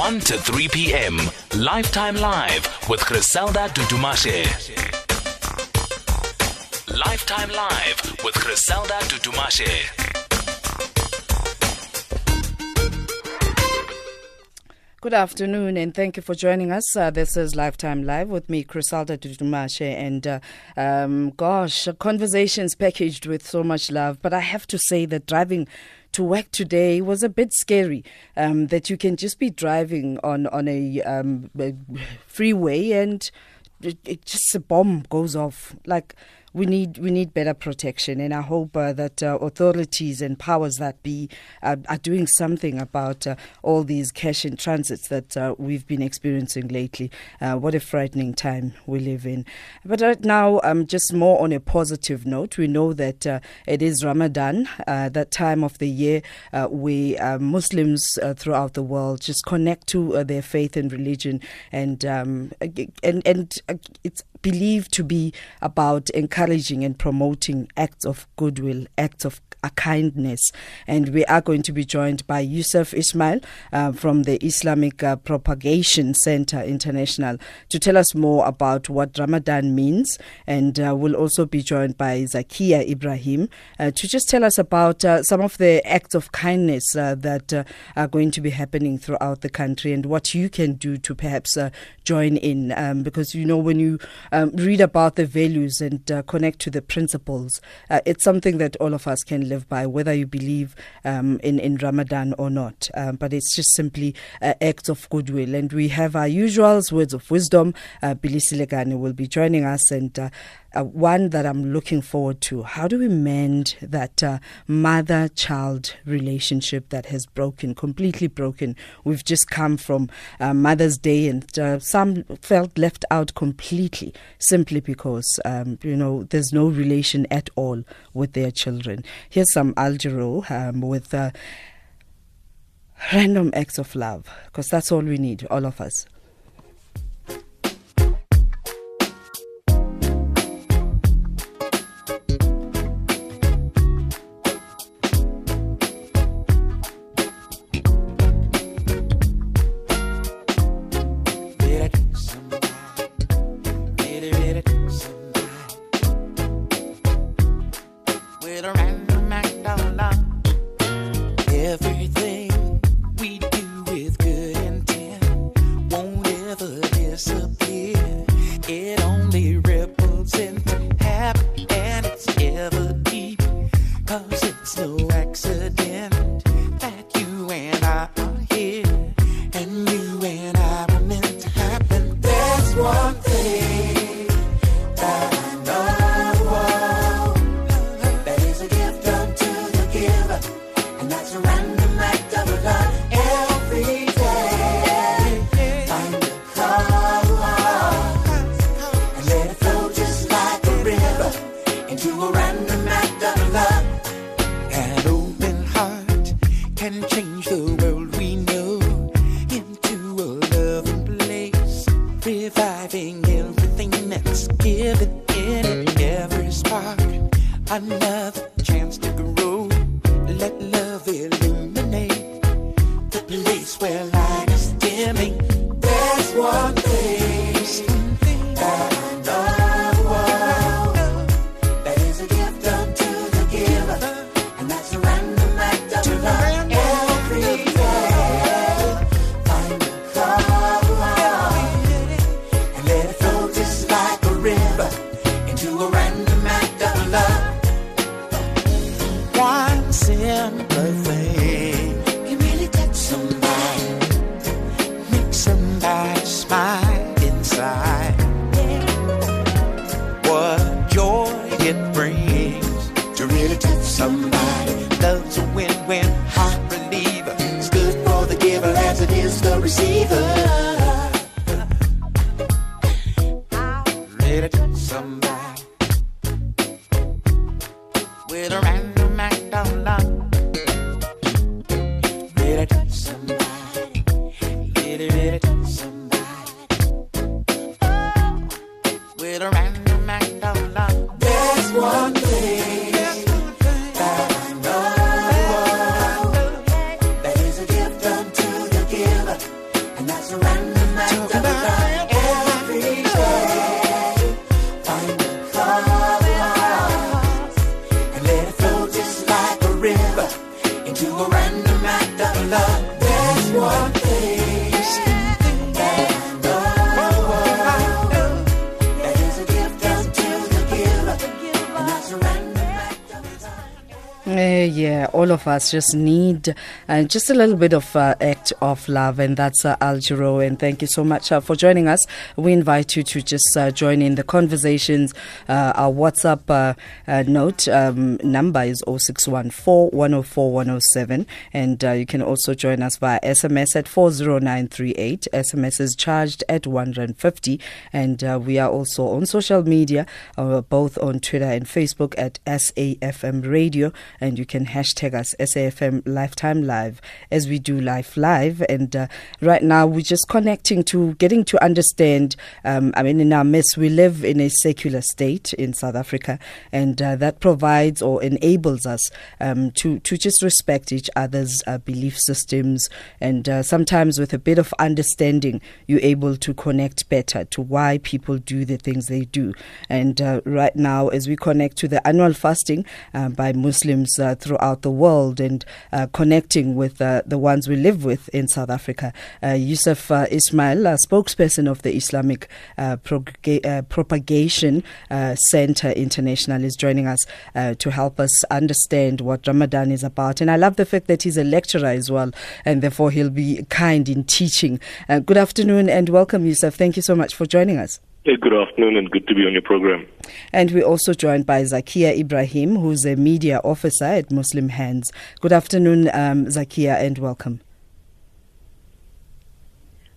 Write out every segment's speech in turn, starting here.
1 to 3 p.m. Lifetime Live with Griselda Dudumashe. Lifetime Live with Griselda Dudumashe. Good afternoon, and thank you for joining us. Uh, this is Lifetime Live with me, Griselda Dudumashe, and uh, um, gosh, conversations packaged with so much love. But I have to say that driving to work today was a bit scary. Um, that you can just be driving on on a, um, a freeway and it, it just a bomb goes off like we need we need better protection, and I hope uh, that uh, authorities and powers that be uh, are doing something about uh, all these cash in transits that uh, we've been experiencing lately. Uh, what a frightening time we live in. But right now, um, just more on a positive note, we know that it is Ramadan, that time of the year where Muslims throughout the world just connect to their faith and religion, and um, and and it's believed to be about encouraging and promoting acts of goodwill, acts of kindness. And we are going to be joined by Yusuf Ismail uh, from the Islamic uh, Propagation Center International to tell us more about what Ramadan means. And uh, we'll also be joined by Zakiyah Ebrahim uh, to just tell us about uh, some of the acts of kindness uh, that are going to be happening throughout the country and what you can do to perhaps join in. Um, because, you know, when you um, read about the values and connect to the principles, it's something that all of us can live by, whether you believe um, in, in Ramadan or not. Um, but it's just simply uh, acts of goodwill. And we have our usuals, words of wisdom. Uh, Billy Silegani will be joining us and uh, one that I'm looking forward to. How do we mend that uh, mother child relationship that has broken, completely broken? We've just come from uh, Mother's Day, and uh, some felt left out completely simply because, um, you know, there's no relation at all with their children. Here's some Al Jarreau um, with uh, random acts of love, because that's all we need, all of us. Uh, yeah, all of us just need uh, just a little bit of uh, act of love, and that's uh, Al. And thank you so much uh, for joining us. We invite you to just uh, join in the conversations. Uh, our WhatsApp note um, number is 0614 104 107, and you can also join us via SMS at 40938. SMS is charged at 150, and we are also on social media, both on Twitter and Facebook at SAFM Radio, and you can hashtag us SAFM Lifetime Live as we do live live. And uh, right now, we're just connecting to getting to understand. Um, I mean, in our midst, we live in a secular state in South Africa, and uh, that provides or enables us um, to to just respect each other's uh, belief systems, and uh, sometimes with a bit of understanding, you're able to connect better to why people do the things they do. And uh, right now, as we connect to the annual fasting uh, by Muslims uh, throughout the world and uh, connecting with uh, the ones we live with in South Africa, uh, Yusuf uh, Ismail, a spokesperson of the Islamic Propagation Center International, is joining us to help us understand what Ramadan is about. And I love the fact that he's a lecturer as well, and therefore he'll be kind in teaching. Good afternoon and welcome, Yusuf. Thank you so much for joining us. Hey, good afternoon and good to be on your program. And we're also joined by Zakiyah Ebrahim, who's a media officer at Muslim Hands. Good afternoon, um, Zakiyah, and welcome.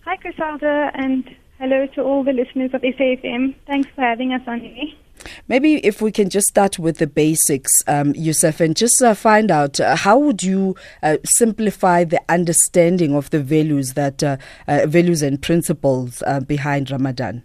Hi, Griselda, and hello to all the listeners of SAFM. Thanks for having us on here. Maybe if we can just start with the basics, um, Yusuf, and just uh, find out uh, how would you uh, simplify the understanding of the values that uh, uh, values and principles uh, behind Ramadan.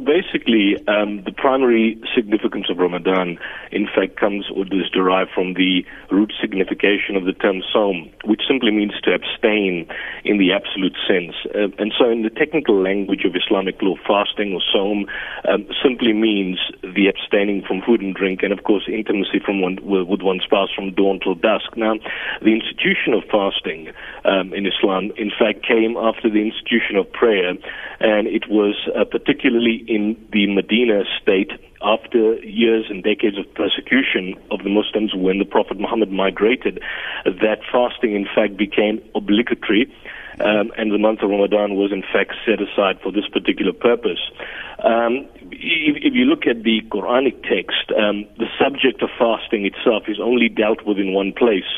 Well, basically, um, the primary significance of Ramadan, in fact, comes or is derived from the root signification of the term som, which simply means to abstain in the absolute sense. Uh, and so, in the technical language of Islamic law, fasting or som um, simply means the abstaining from food and drink, and of course, intimacy from one, with one's spouse from dawn till dusk. Now, the institution of fasting um, in Islam, in fact, came after the institution of prayer, and it was uh, particularly in the Medina state after years and decades of persecution of the Muslims when the Prophet Muhammad migrated, that fasting in fact became obligatory. Um, and the month of Ramadan was in fact set aside for this particular purpose. Um, if, if, you look at the Quranic text, um, the subject of fasting itself is only dealt with in one place,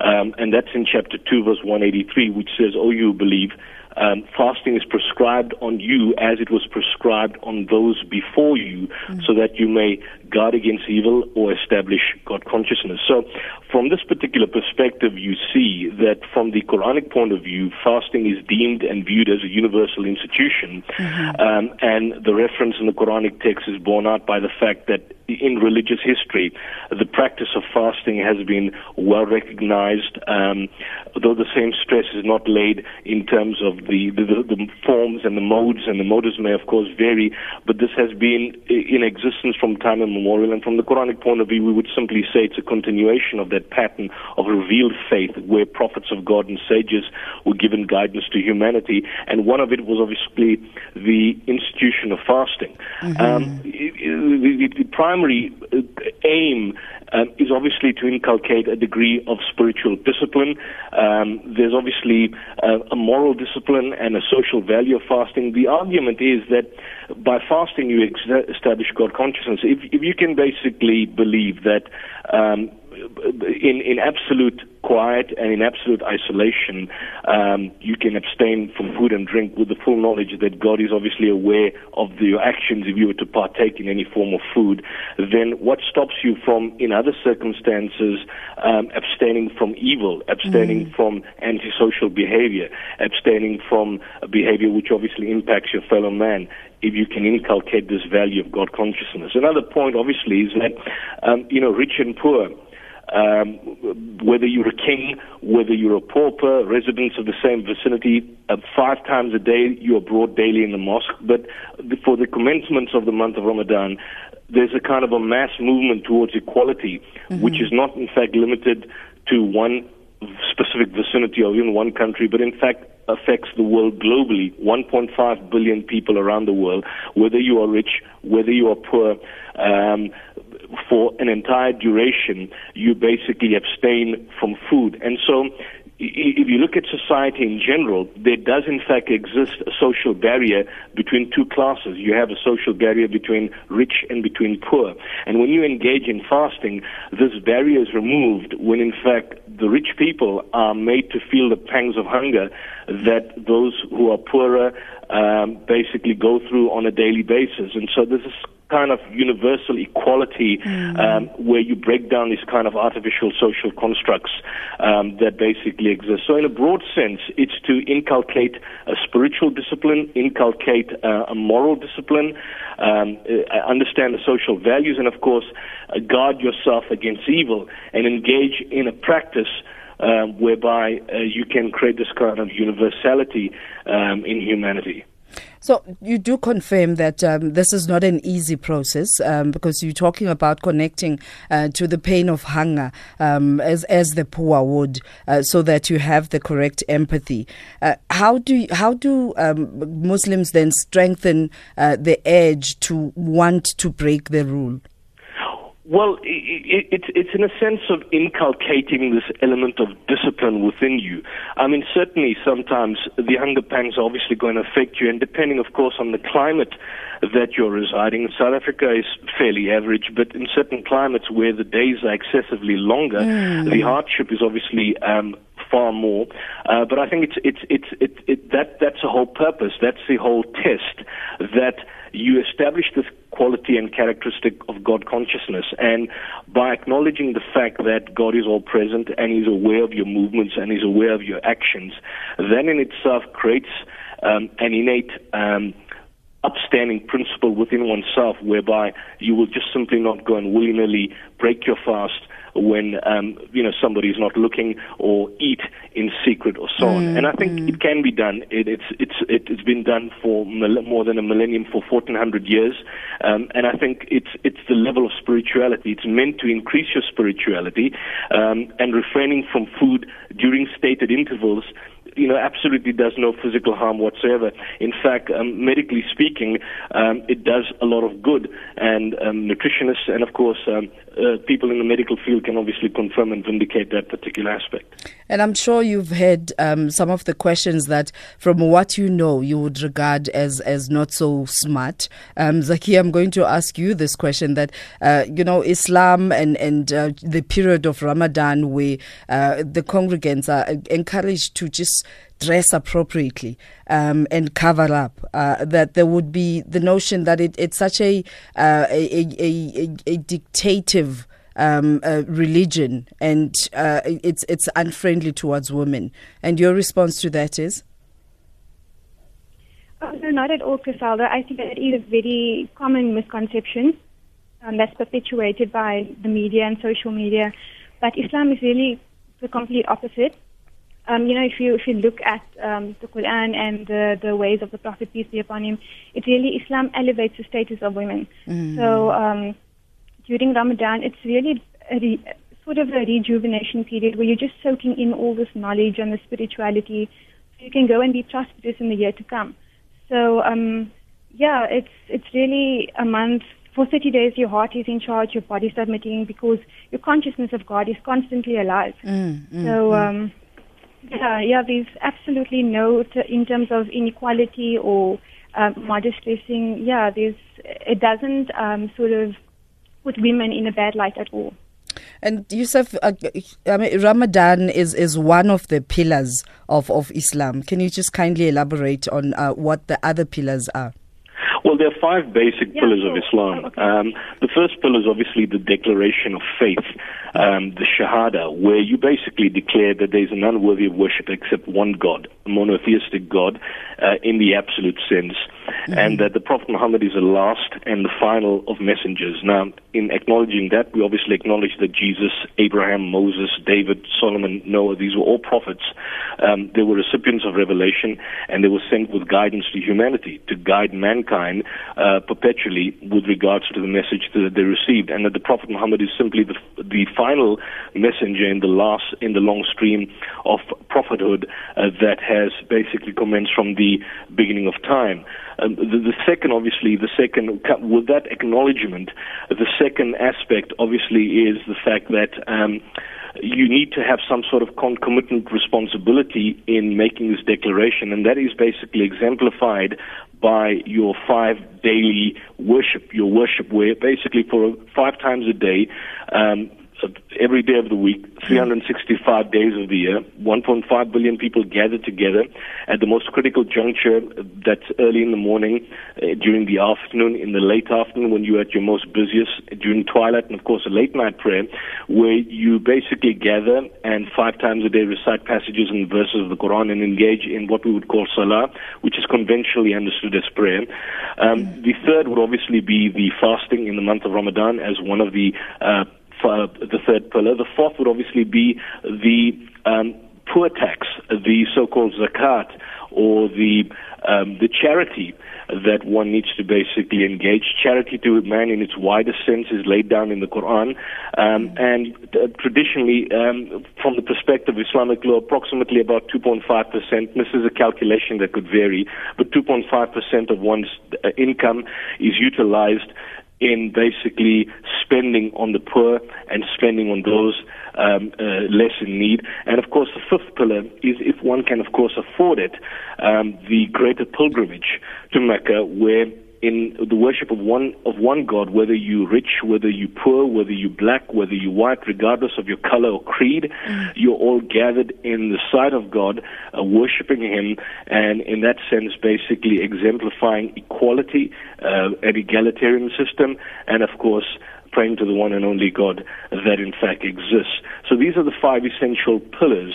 um, and that's in chapter 2, verse 183, which says, O you believe, um, fasting is prescribed on you as it was prescribed on those before you, mm. so that you may guard against evil or establish God consciousness. So, from this particular perspective, you see that from the Quranic point of view, fasting is deemed and viewed as a universal institution, mm-hmm. um, and the reference in the Quranic text is borne out by the fact that in religious history, the practice of fasting has been well recognized, um, though the same stress is not laid in terms of the, the, the, forms and the modes, and the motives may, of course, vary, but this has been in existence from time immemorial. And from the Quranic point of view, we would simply say it's a continuation of that pattern of revealed faith where prophets of God and sages were given guidance to humanity. And one of it was obviously the institution of fasting. Mm-hmm. Um, it, the primary uh, aim um, is obviously to inculcate a degree of spiritual discipline. Um, there's obviously uh, a moral discipline and a social value of fasting. The argument is that by fasting you ex- establish God consciousness. If, if you can basically believe that um, in, in absolute quiet and in absolute isolation, um, you can abstain from food and drink with the full knowledge that God is obviously aware of the, your actions if you were to partake in any form of food. Then what stops you from, in other circumstances, um, abstaining from evil, abstaining mm. from antisocial behavior, abstaining from behavior which obviously impacts your fellow man? if you can inculcate this value of God consciousness. Another point, obviously, is that, um, you know, rich and poor, um, whether you're a king, whether you're a pauper, residents of the same vicinity, uh, five times a day you are brought daily in the mosque. But for the commencements of the month of Ramadan, there's a kind of a mass movement towards equality, mm-hmm. which is not in fact limited to one specific vicinity or even one country, but in fact affects the world globally. 1.5 billion people around the world, whether you are rich, whether you are poor. Um, for an entire duration, you basically abstain from food. And so if you look at society in general, there does in fact exist a social barrier between two classes. You have a social barrier between rich and between poor. And when you engage in fasting, this barrier is removed when in fact the rich people are made to feel the pangs of hunger that those who are poorer um, basically go through on a daily basis. And so this is kind of universal equality um, where you break down these kind of artificial social constructs um, that basically exist. So, in a broad sense, it's to inculcate a spiritual discipline, inculcate uh, a moral discipline, um, uh, understand the social values, and of course, uh, guard yourself against evil and engage in a practice. Um, whereby uh, you can create this kind of universality um, in humanity. So you do confirm that um, this is not an easy process um, because you're talking about connecting uh, to the pain of hunger um, as as the poor would, uh, so that you have the correct empathy. Uh, how do you, how do um, Muslims then strengthen uh, the edge to want to break the rule? Well, it, it, it's in a sense of inculcating this element of discipline within you. I mean, certainly sometimes the hunger pangs are obviously going to affect you, and depending, of course, on the climate that you're residing in, South Africa is fairly average, but in certain climates where the days are excessively longer, the hardship is obviously um, far more. Uh, but I think it's it's it's it, it, that that's the whole purpose. That's the whole test that you establish this quality and characteristic of God consciousness, and by acknowledging the fact that God is all present and is aware of your movements and is aware of your actions, then in itself creates um, an innate. Um, upstanding principle within oneself whereby you will just simply not go and willy-nilly break your fast when um, you know somebody is not looking or eat in secret or so on. And I think it can be done. It, it's it's it's been done for mil- more than a millennium, for 1400 years, um, and I think it's it's the level of spirituality. It's meant to increase your spirituality, um, and refraining from food during stated intervals you know, absolutely does no physical harm whatsoever. In fact, um, medically speaking, um, it does a lot of good. And um, nutritionists and, of course, um, uh, people in the medical field can obviously confirm and vindicate that particular aspect. And I'm sure you've had um, some of the questions that, from what you know, you would regard as as not so smart. Um, Zaki, I'm going to ask you this question: that uh, you know, Islam and and uh, the period of Ramadan, where uh, the congregants are encouraged to just dress appropriately um, and cover up. Uh, that there would be the notion that it, it's such a, uh, a, a, a, a dictative um, uh, religion and uh, it's it's unfriendly towards women. And your response to that is? Oh, no, not at all, Griselda. I think that is a very common misconception um, that's perpetuated by the media and social media. But Islam is really the complete opposite. Um, you know, if you if you look at um, the Quran and the, the ways of the Prophet peace be upon him, it really Islam elevates the status of women. So um, during Ramadan, it's really a re, sort of a rejuvenation period where you're just soaking in all this knowledge and the spirituality, so you can go and be prosperous in the year to come. So um, yeah, it's it's really a month. For 30 days, your heart is in charge, your body submitting because your consciousness of God is constantly alive. so, um, yeah, yeah, there's absolutely no, t- in terms of inequality or um, modest dressing, yeah, there's, it doesn't um, sort of put women in a bad light at all. And Yusuf, uh, I mean, Ramadan is, is one of the pillars of, of Islam. Can you just kindly elaborate on uh, what the other pillars are? Well, there are five basic Yeah, pillars sure. of Islam. Oh, okay. Um, the first pillar is obviously the declaration of faith, um, the Shahada, where you basically declare that there is none worthy of worship except one God, a monotheistic God uh, in the absolute sense, and that the Prophet Muhammad is the last and the final of messengers. Now, in acknowledging that, we obviously acknowledge that Jesus, Abraham, Moses, David, Solomon, Noah, these were all prophets. Um, they were recipients of revelation, and they were sent with guidance to humanity to guide mankind uh, perpetually with regards to the message that they received, and that the Prophet Muhammad is simply the, the final messenger in the last in the long stream of prophethood uh, that has basically commenced from the beginning of time. Um, the, the second, obviously, the second with that acknowledgement, the second aspect, obviously, is the fact that. Um, you need to have some sort of concomitant responsibility in making this declaration, and that is basically exemplified by your five daily worship, your worship where basically for five times a day, um, every day of the week, 365 days of the year, 1.5 billion people gather together at the most critical juncture. That's early in the morning, uh, during the afternoon, in the late afternoon when you're at your most busiest, during twilight, and of course a late night prayer, where you basically gather and five times a day recite passages and verses of the Quran and engage in what we would call salah, which is conventionally understood as prayer. Um, the third would obviously be the fasting in the month of Ramadan as one of the uh, the third pillar. The fourth would obviously be the um, poor tax, the so-called zakat, or the um, the charity that one needs to basically engage. Charity to a man in its widest sense is laid down in the Quran, um, and uh, traditionally, um, from the perspective of Islamic law, approximately about 2.5 percent. This is a calculation that could vary, but 2.5 percent of one's uh, income is utilized in basically spending on the poor and spending on those um, uh, less in need. And of course, the fifth pillar is, if one can, of course, afford it, um, the greater pilgrimage to Mecca, where in the worship of one of one God, whether you rich, whether you poor, whether you black, whether you white, regardless of your color or creed, mm. you're all gathered in the sight of God, uh, worshiping Him, and in that sense, basically exemplifying equality, uh, an egalitarian system, and of course. Praying to the one and only God that in fact exists. So these are the five essential pillars,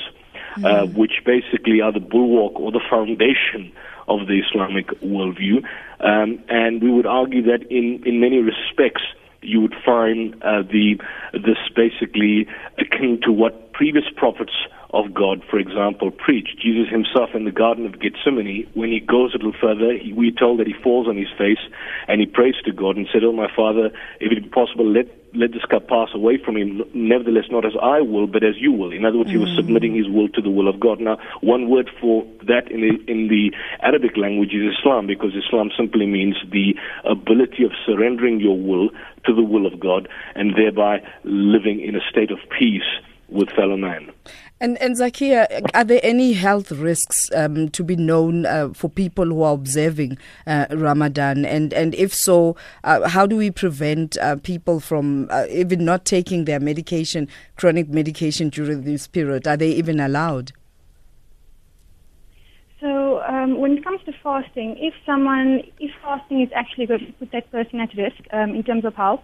uh, mm. which basically are the bulwark or the foundation of the Islamic worldview. Um, and we would argue that in, in many respects, you would find uh, the this basically akin to what previous prophets of God, for example, preached. Jesus himself in the Garden of Gethsemane, when he goes a little further, he, we're told that he falls on his face and he prays to God and said, "Oh my Father, if it be possible, let let this cup pass away from him. Nevertheless, not as I will, but as you will. In other words, mm. he was mm. submitting his will to the will of God. Now, one word for that in the, in the Arabic language is Islam, because Islam simply means the ability of surrendering your will to the will of God and thereby living in a state of peace with fellow men. And, and Zakiyah, are there any health risks um, to be known uh, for people who are observing uh, Ramadan? And, and if so, uh, how do we prevent uh, people from uh, even not taking their medication, chronic medication during this period? Are they even allowed? So, um, when it comes to fasting, if someone, if fasting is actually going to put that person at risk um, in terms of health,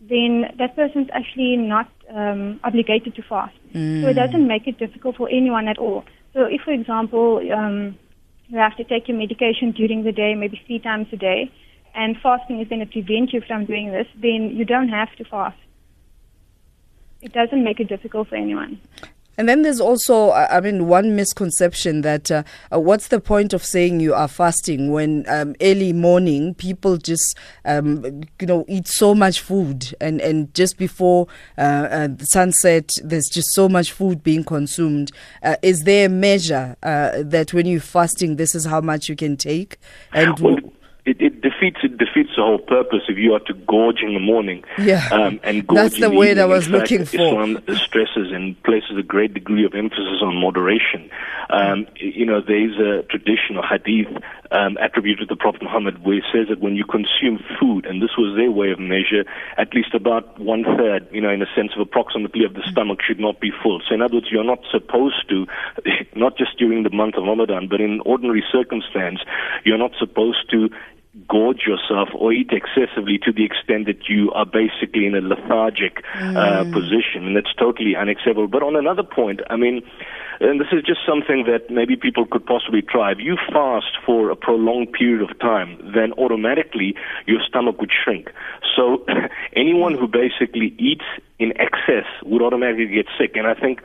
then that person is actually not um, obligated to fast. Mm. So it doesn't make it difficult for anyone at all. So if, for example, um, you have to take your medication during the day, maybe three times a day, and fasting is going to prevent you from doing this, then you don't have to fast. It doesn't make it difficult for anyone. And then there's also, I mean, one misconception that uh, uh, what's the point of saying you are fasting when um, early morning people just, um, you know, eat so much food and, and just before uh, uh, sunset, there's just so much food being consumed. Uh, is there a measure uh, that when you're fasting, this is how much you can take? And well, it, it, defeats it defeats the whole purpose if you are to gorge in the morning. Yeah, um, and that's the word I was looking for. Islam stresses and places a great degree of emphasis on moderation. Um, you know, there is a tradition or hadith um, attributed to the Prophet Muhammad where it says that when you consume food, and this was their way of measure, at least about one third, you know, in a sense of approximately of the stomach should not be full. So in other words, you're not supposed to, not just during the month of Ramadan, but in ordinary circumstance, you're not supposed to gorge yourself or eat excessively to the extent that you are basically in a lethargic uh, mm. uh, position, and that's totally unacceptable. But on another point, I mean, and this is just something that maybe people could possibly try. If you fast for a prolonged period of time, then automatically your stomach would shrink. So anyone who basically eats in excess would automatically get sick. And I think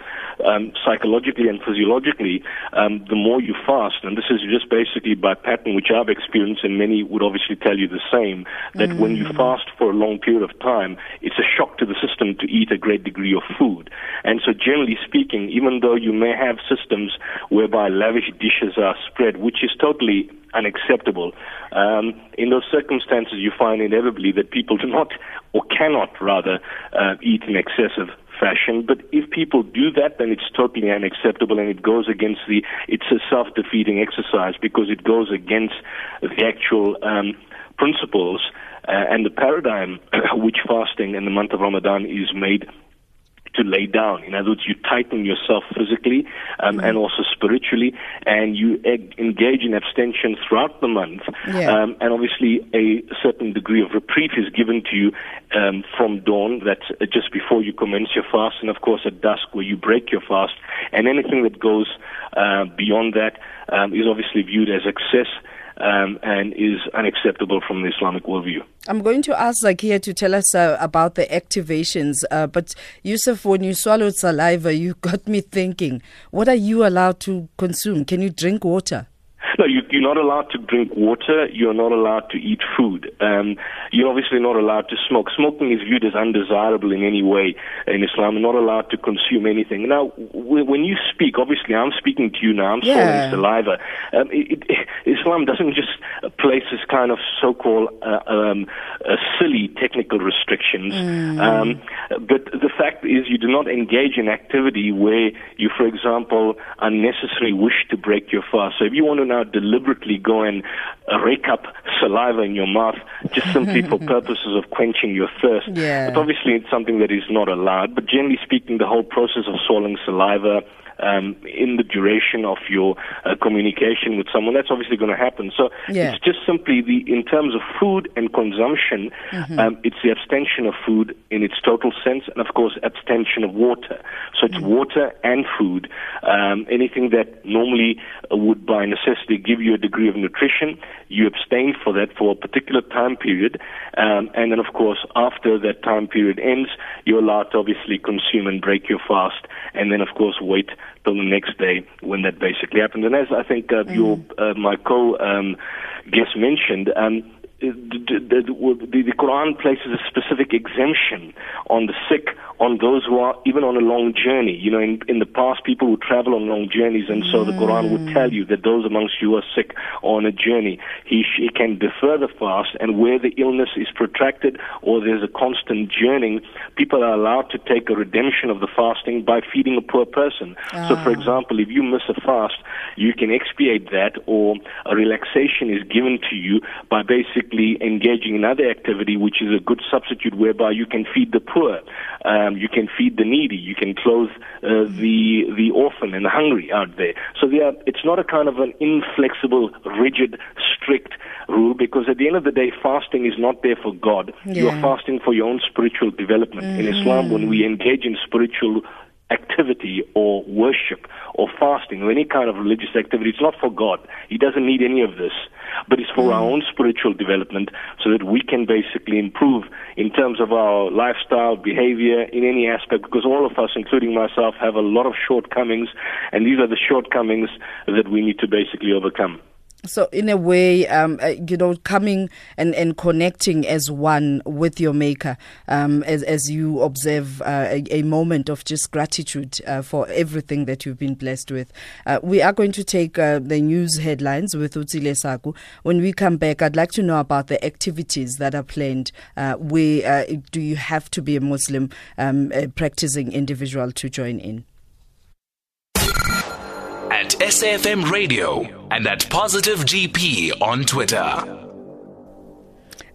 um, psychologically and physiologically, um, the more you fast, and this is just basically by pattern, which I've experienced and many would would obviously tell you the same, that when you fast for a long period of time, it's a shock to the system to eat a great degree of food. And so generally speaking, even though you may have systems whereby lavish dishes are spread, which is totally unacceptable, um, in those circumstances you find inevitably that people do not, or cannot rather, uh, eat in excessive fashion. But if people do that, then it's totally unacceptable and it goes against the, it's a self-defeating exercise because it goes against the actual um, principles uh, and the paradigm which fasting in the month of Ramadan is made to lay down. In other words, you tighten yourself physically um, and also spiritually, and you eg- engage in abstention throughout the month. Yeah. Um, and obviously, a certain degree of reprieve is given to you um, from dawn, that's uh, just before you commence your fast, and of course at dusk where you break your fast. And anything that goes uh, beyond that um, is obviously viewed as excess. Um, and is unacceptable from the Islamic worldview. I'm going to ask Zakiyah to tell us uh, about the activations. Uh, but Yusuf, when you swallowed saliva, you got me thinking, what are you allowed to consume? Can you drink water? No, you, you're not allowed to drink water. You're not allowed to eat food. Um, you're obviously not allowed to smoke. Smoking is viewed as undesirable in any way in Islam. You're not allowed to consume anything. Now, when you speak, obviously, I'm speaking to you now. I'm Yeah. swallowing saliva. Um, it, it, Islam doesn't just place this kind of so-called uh, um, uh, silly technical restrictions. Um, but the fact is, you do not engage in activity where you, for example, unnecessarily wish to break your fast. So if you want to now deliberately go and rake up saliva in your mouth just simply for purposes of quenching your thirst, Yeah. but obviously it's something that is not allowed. But generally speaking, the whole process of swallowing saliva um, in the duration of your uh, communication with someone, that's obviously going to happen. So Yeah. it's just simply the, in terms of food and consumption, um, it's the abstention of food in its total sense, and of course, abstention of water. So it's water and food. Um, anything that normally uh, would, by necessity, give you a degree of nutrition, you abstain for that for a particular time period, um, and then, of course, after that time period ends, you're allowed to obviously consume and break your fast, and then, of course, wait till the next day when that basically happens. And as I think uh, your uh, my co um, guest mentioned. Um, the, the, the, the Quran places a specific exemption on the sick, on those who are even on a long journey. You know, in, in the past, people would travel on long journeys, and so the Quran would mm. tell you that those amongst you who are sick or on a journey, he, he can defer the fast, and where the illness is protracted or there's a constant journeying, people are allowed to take a redemption of the fasting by feeding a poor person. So, for ah. example, if you miss a fast, you can expiate that, or a relaxation is given to you by basically engaging in other activity, which is a good substitute whereby you can feed the poor, um, you can feed the needy, you can clothe uh, the the orphan and the hungry out there. So they are, it's not a kind of an inflexible, rigid, strict rule because at the end of the day, fasting is not there for God. You are fasting for your own spiritual development. In Islam, when we engage in spiritual activity or worship or fasting or any kind of religious activity, it's not for God. He doesn't need any of this. But it's for our hmm. own spiritual development so that we can basically improve in terms of our lifestyle, behavior, in any aspect, because all of us, including myself, have a lot of shortcomings, and these are the shortcomings that we need to basically overcome. So, in a way, um, uh, you know, coming and, and connecting as one with your Maker, um, as, as you observe uh, a, a moment of just gratitude uh, for everything that you've been blessed with. Uh, we are going to take uh, the news headlines with Utsile Saku. When we come back, I'd like to know about the activities that are planned. Uh, where do you have to be a Muslim um, practicing individual to join in? At SAFM Radio and at Positive GP on Twitter.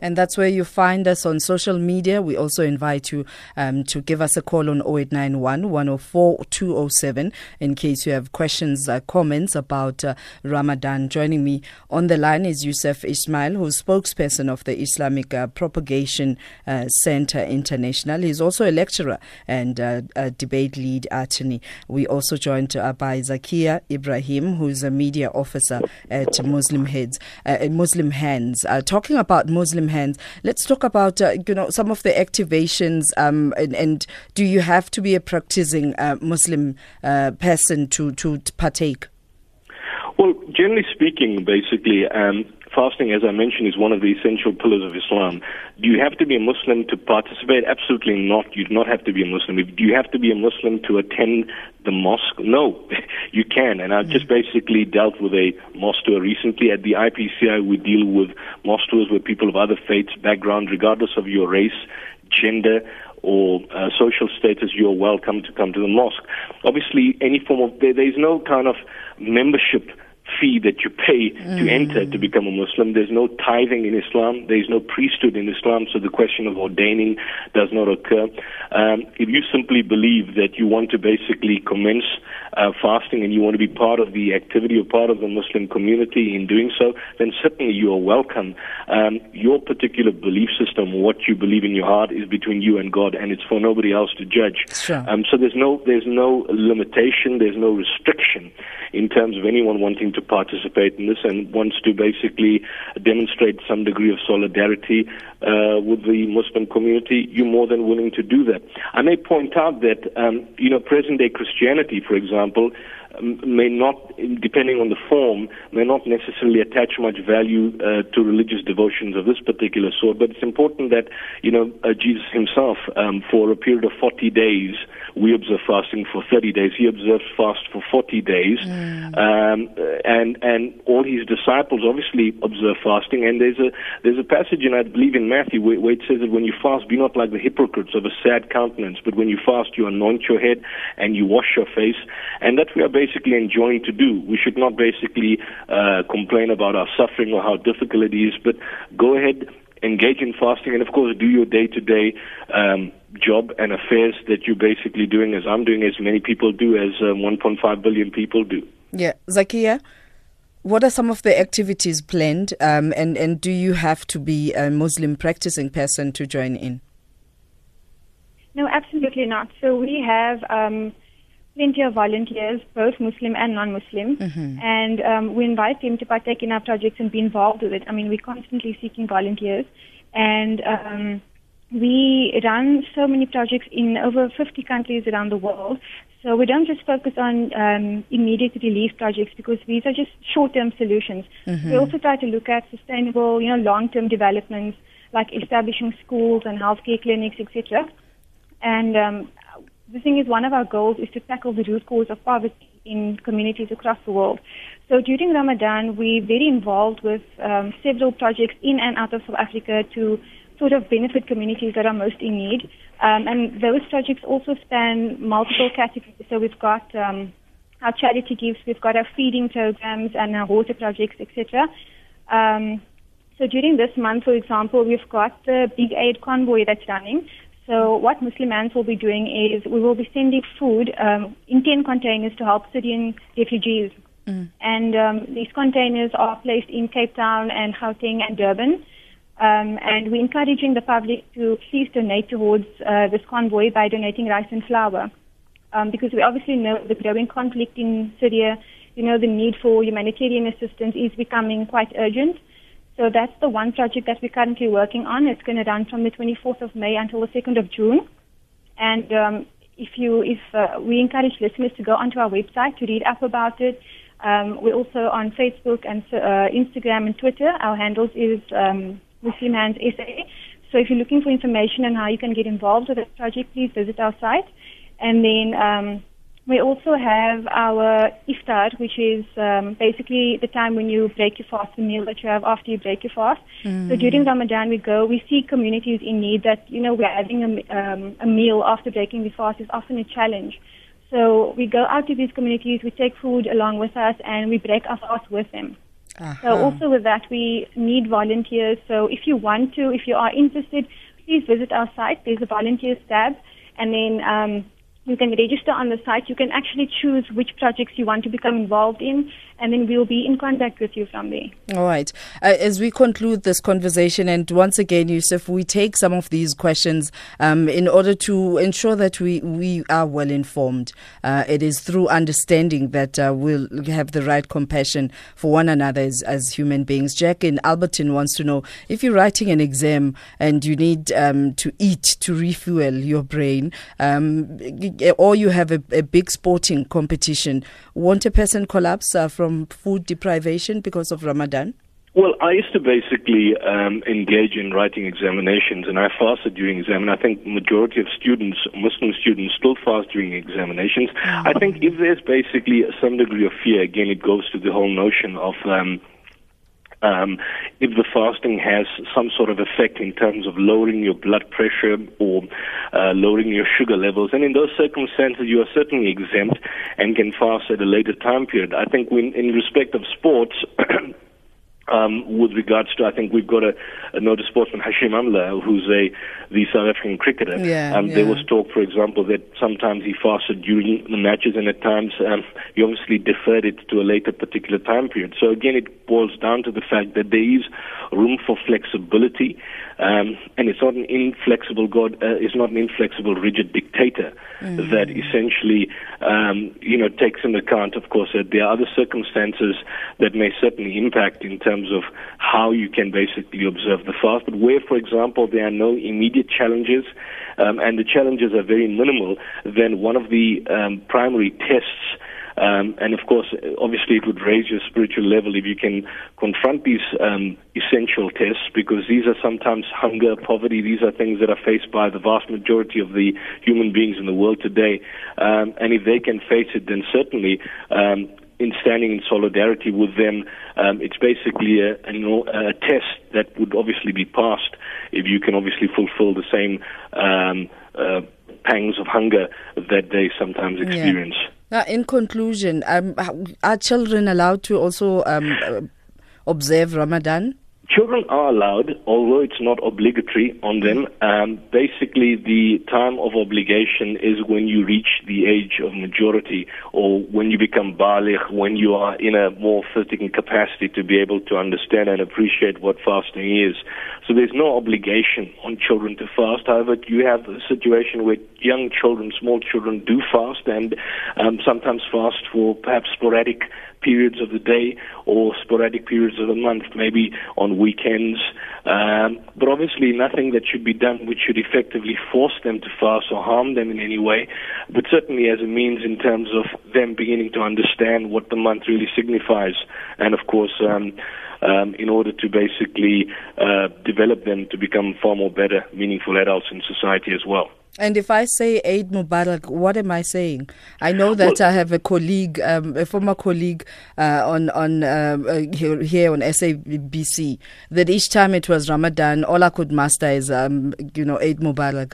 And that's where you find us on social media. We also invite you um, to give us a call on 0891 104 207 in case you have questions, uh, comments about uh, Ramadan. Joining me on the line is Yusuf Ismail, who's spokesperson of the Islamic uh, Propagation uh, Center International. He's also a lecturer and uh, a debate lead attorney. We also joined by Zakiyah Ebrahim, who's a media officer at Muslim Heads, Muslim Hands. Talking about Muslim Hands, let's talk about uh, you know some of the activations. Um, and, and do you have to be a practicing uh, Muslim uh, person to to partake? Well, generally speaking, basically, um, fasting, as I mentioned, is one of the essential pillars of Islam. Do you have to be a Muslim to participate? Absolutely not. You do not have to be a Muslim. Do you have to be a Muslim to attend the mosque? No, you can. And I've just basically dealt with a mosque tour recently. At the IPCI, we deal with mosque tours with people of other faiths, background, regardless of your race, gender, or uh, social status, you're welcome to come to the mosque. Obviously, any form of there, there's no kind of membership fee that you pay to enter to become a Muslim. There's no tithing in Islam. There's no priesthood in Islam, so the question of ordaining does not occur. Um, if you simply believe that you want to basically commence uh, fasting and you want to be part of the activity or part of the Muslim community in doing so, then certainly you are welcome. Um, your particular belief system, what you believe in your heart, is between you and God, and it's for nobody else to judge. Sure. Um, so there's no there's no limitation, there's no restriction in terms of anyone wanting to participate in this and wants to basically demonstrate some degree of solidarity uh, with the Muslim community. You're more than willing to do that. I may point out that um, you know present day Christianity, for example. May not, depending on the form, may not necessarily attach much value uh, to religious devotions of this particular sort. But it's important that you know uh, Jesus himself, um, for a period of 40 days, we observe fasting for 30 days. He observed fast for 40 days, um, and and all his disciples obviously observe fasting. And there's a there's a passage, in I believe in Matthew, where, where it says that when you fast, be not like the hypocrites of a sad countenance, but when you fast, you anoint your head and you wash your face, and that we are basically enjoined to do. We should not basically uh, complain about our suffering or how difficult it is, but go ahead engage in fasting and of course do your day to day um job and affairs that you're basically doing as I'm doing as many people do as um, 1.5 billion people do. Yeah, Zakiyah, what are some of the activities planned, um, and and do you have to be a Muslim practicing person to join in? No, absolutely not. So we have um, plenty of volunteers, both Muslim and non-Muslim, and um, we invite them to partake in our projects and be involved with it. I mean, we're constantly seeking volunteers, and um, we run so many projects in over 50 countries around the world. So we don't just focus on um, immediate relief projects because these are just short-term solutions. We also try to look at sustainable, you know, long-term developments like establishing schools and healthcare clinics, etc. And um, the thing is, one of our goals is to tackle the root cause of poverty in communities across the world. So during Ramadan, we're very involved with um, several projects in and out of South Africa to sort of benefit communities that are most in need. Um, and those projects also span multiple categories. So we've got um, our charity gifts, we've got our feeding programs and our water projects, etc. Um, so during this month, for example, we've got the Big Aid convoy that's running. So what Muslim Hands will be doing is we will be sending food um, in 10 containers to help Syrian refugees. And um, these containers are placed in Cape Town and Gauteng and Durban. Um, and we're encouraging the public to please donate towards uh, this convoy by donating rice and flour. Um, because we obviously know the growing conflict in Syria, you know, the need for humanitarian assistance is becoming quite urgent. So that's the one project that we're currently working on. It's going to run from the 24th of May until the 2nd of June. And um, if you, if uh, we encourage listeners to go onto our website to read up about it. Um, we're also on Facebook and uh, Instagram and Twitter. Our handles is um, Muslim Hands SA. So if you're looking for information on how you can get involved with this project, please visit our site. And then um, we also have our iftar, which is um, basically the time when you break your fast, the meal that you have after you break your fast. So during Ramadan, we go, we see communities in need that, you know, we're having a, um, a meal after breaking the fast is often a challenge. So we go out to these communities, we take food along with us, and we break our fast with them. So also with that, we need volunteers. So if you want to, if you are interested, please visit our site. There's a volunteers tab, and then um, you can register on the site. You can actually choose which projects you want to become involved in, and then we'll be in contact with you from there. All right. Uh, as we conclude this conversation, and once again, Yusuf, we take some of these questions um, in order to ensure that we, we are well informed. Uh, it is through understanding that uh, we'll have the right compassion for one another as, as human beings. Jack in Alberton wants to know if you're writing an exam and you need um, to eat to refuel your brain, um, or you have a, a big sporting competition, won't a person collapse uh, from food deprivation because of Ramadan? Well, I used to basically um, engage in writing examinations, and I fasted during exam. And I think majority of students, Muslim students, still fast during examinations. I think if there's basically some degree of fear, again, it goes to the whole notion of. Um, um, if the fasting has some sort of effect in terms of lowering your blood pressure or uh, lowering your sugar levels, and in those circumstances you are certainly exempt and can fast at a later time period. I think when, in respect of sports, um, with regards to, I think we've got a, a noted sportsman, Hashim Amla, who's a the South African cricketer. Yeah, um, There was talk, for example, that sometimes he fasted during the matches, and at times um, he obviously deferred it to a later particular time period. So again, it boils down to the fact that there is room for flexibility, um, and it's not an inflexible God. Uh, it's not an inflexible, rigid dictator that essentially, um, you know, takes into account, of course, that there are other circumstances that may certainly impact in terms of how you can basically observe the fast. But where, for example, there are no immediate challenges, um, and the challenges are very minimal, then one of the um, primary tests um, and of course, obviously, it would raise your spiritual level if you can confront these um, essential tests because these are sometimes hunger, poverty. These are things that are faced by the vast majority of the human beings in the world today. Um, and if they can face it, then certainly. Um, in standing in solidarity with them, um, it's basically a, a, a test that would obviously be passed if you can obviously fulfill the same um, uh, pangs of hunger that they sometimes experience. Now, in conclusion, um, are children allowed to also um, observe Ramadan? Children are allowed, although it's not obligatory on them. Um, basically, the time of obligation is when you reach the age of majority or when you become baligh, when you are in a more physical capacity to be able to understand and appreciate what fasting is. So there's no obligation on children to fast. However, you have a situation where young children, small children do fast and um, sometimes fast for perhaps sporadic periods of the day or sporadic periods of the month, maybe on weekends. Um, but obviously, nothing that should be done which should effectively force them to fast or harm them in any way, but certainly as a means in terms of them beginning to understand what the month really signifies. And of course, um, um, in order to basically uh, develop them to become far more better, meaningful adults in society as well. And if I say Eid Mubarak, what am I saying? I know that I have a colleague, um, a former colleague uh, on on um, uh, here, here on SABC, that each time it was Ramadan, all I could master is, um, you know, Eid Mubarak.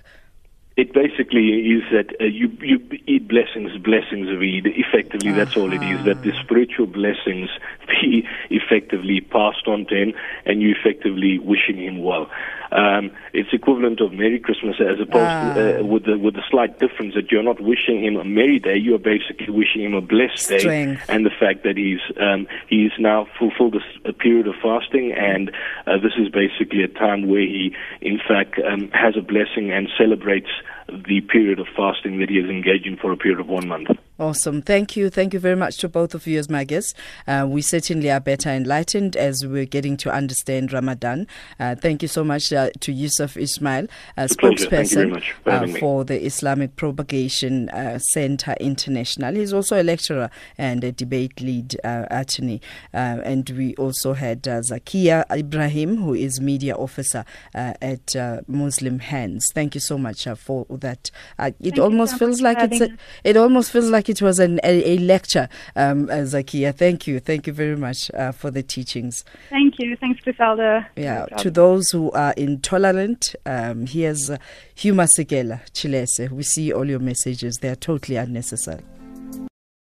It basically is that uh, you you eat blessings, blessings of Eid. Effectively, that's all it is. That the spiritual blessings be effectively passed on to him, and you effectively wishing him well. Um, it's equivalent of Merry Christmas as opposed to, uh, with the with the slight difference that you're not wishing him a merry day. You are basically wishing him a blessed day, Strength. and the fact that he's um, he's now fulfilled this, a period of fasting, and uh, this is basically a time where he, in fact, um, has a blessing and celebrates the period of fasting that he is engaged in for a period of one month. Awesome. Thank you. Thank you very much to both of you as my guests. Uh, we certainly are better enlightened as we're getting to understand Ramadan. Uh, thank you so much uh, to Yusuf Ismail, uh, a pleasure. Thank you very spokesperson for uh, for the Islamic Propagation uh, Center International. He's also a lecturer and a debate lead uh, attorney. Uh, and we also had uh, Zakiyah Ebrahim, who is media officer uh, at uh, Muslim Hands. Thank you so much uh, for that. Uh, it Thank almost so feels much like for it's a, having us. it almost feels like it was an, a, a lecture, um, uh, Zakiyah. Thank you. Thank you very much uh, for the teachings. Thank you. Thanks, Griselda. Yeah, to those who are intolerant, um, here's uh, Huma Segela, Chilese. We see all your messages. They are totally unnecessary.